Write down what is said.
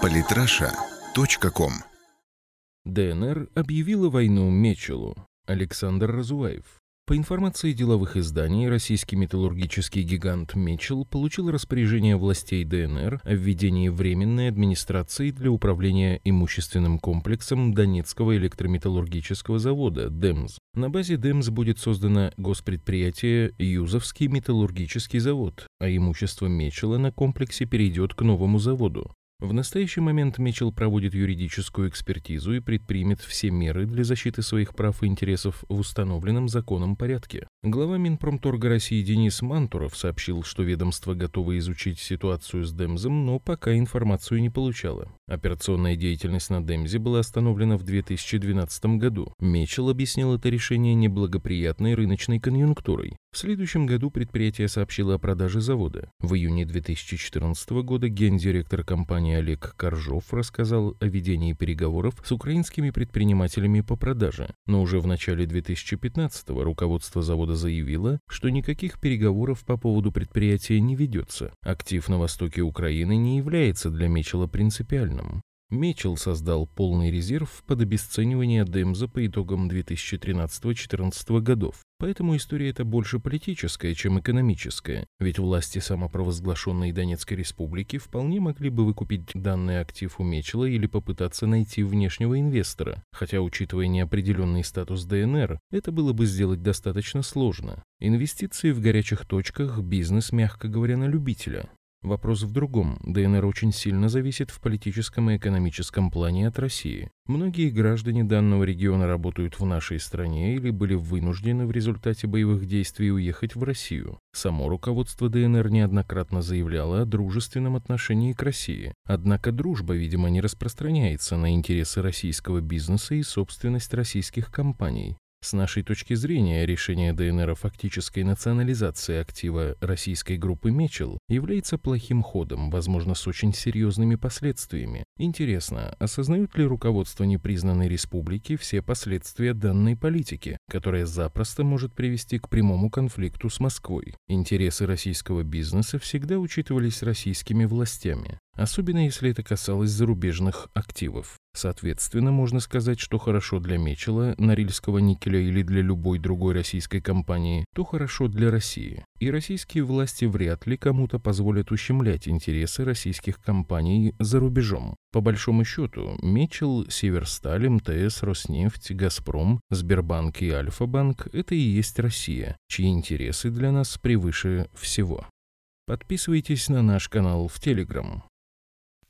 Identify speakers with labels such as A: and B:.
A: Политраша.ком
B: ДНР объявила войну Мечелу. Александр Разуваев. По информации деловых изданий, российский металлургический гигант Мечел получил распоряжение властей ДНР о введении временной администрации для управления имущественным комплексом Донецкого электрометаллургического завода «ДЭМЗ». На базе ДЭМЗ будет создано госпредприятие «Юзовский металлургический завод», а имущество Мечела на комплексе перейдет к новому заводу. В настоящий момент Мечел проводит юридическую экспертизу и предпримет все меры для защиты своих прав и интересов в установленном законом порядке. Глава Минпромторга России Денис Мантуров сообщил, что ведомство готово изучить ситуацию с Демзом, но пока информацию не получало. Операционная деятельность на Демзе была остановлена в 2012 году. Мечел объяснил это решение неблагоприятной рыночной конъюнктурой. В следующем году предприятие сообщило о продаже завода. В июне 2014 года гендиректор компании Олег Коржов рассказал о ведении переговоров с украинскими предпринимателями по продаже. Но уже в начале 2015 руководство завода заявило, что никаких переговоров по поводу предприятия не ведется. Актив на востоке Украины не является для Мечела принципиальным. Мечел создал полный резерв под обесценивание Демза по итогам 2013-2014 годов. Поэтому история эта больше политическая, чем экономическая, ведь власти самопровозглашенной Донецкой республики вполне могли бы выкупить данный актив у Мечела или попытаться найти внешнего инвестора, хотя, учитывая неопределенный статус ДНР, это было бы сделать достаточно сложно. Инвестиции в горячих точках – бизнес, мягко говоря, на любителя. Вопрос в другом. ДНР очень сильно зависит в политическом и экономическом плане от России. Многие граждане данного региона работают в нашей стране или были вынуждены в результате боевых действий уехать в Россию. Само руководство ДНР неоднократно заявляло о дружественном отношении к России. Однако дружба, видимо, не распространяется на интересы российского бизнеса и собственность российских компаний. С нашей точки зрения, решение ДНР о фактической национализации актива российской группы Мечел является плохим ходом, возможно, с очень серьезными последствиями. Интересно, осознают ли руководство непризнанной республики все последствия данной политики, которая запросто может привести к прямому конфликту с Москвой? Интересы российского бизнеса всегда учитывались российскими властями особенно если это касалось зарубежных активов. Соответственно, можно сказать, что хорошо для Мечела, Норильского никеля или для любой другой российской компании, то хорошо для России. И российские власти вряд ли кому-то позволят ущемлять интересы российских компаний за рубежом. По большому счету, Мечел, Северсталь, МТС, Роснефть, Газпром, Сбербанк и Альфа-банк – это и есть Россия, чьи интересы для нас превыше всего. Подписывайтесь на наш канал в Телеграм.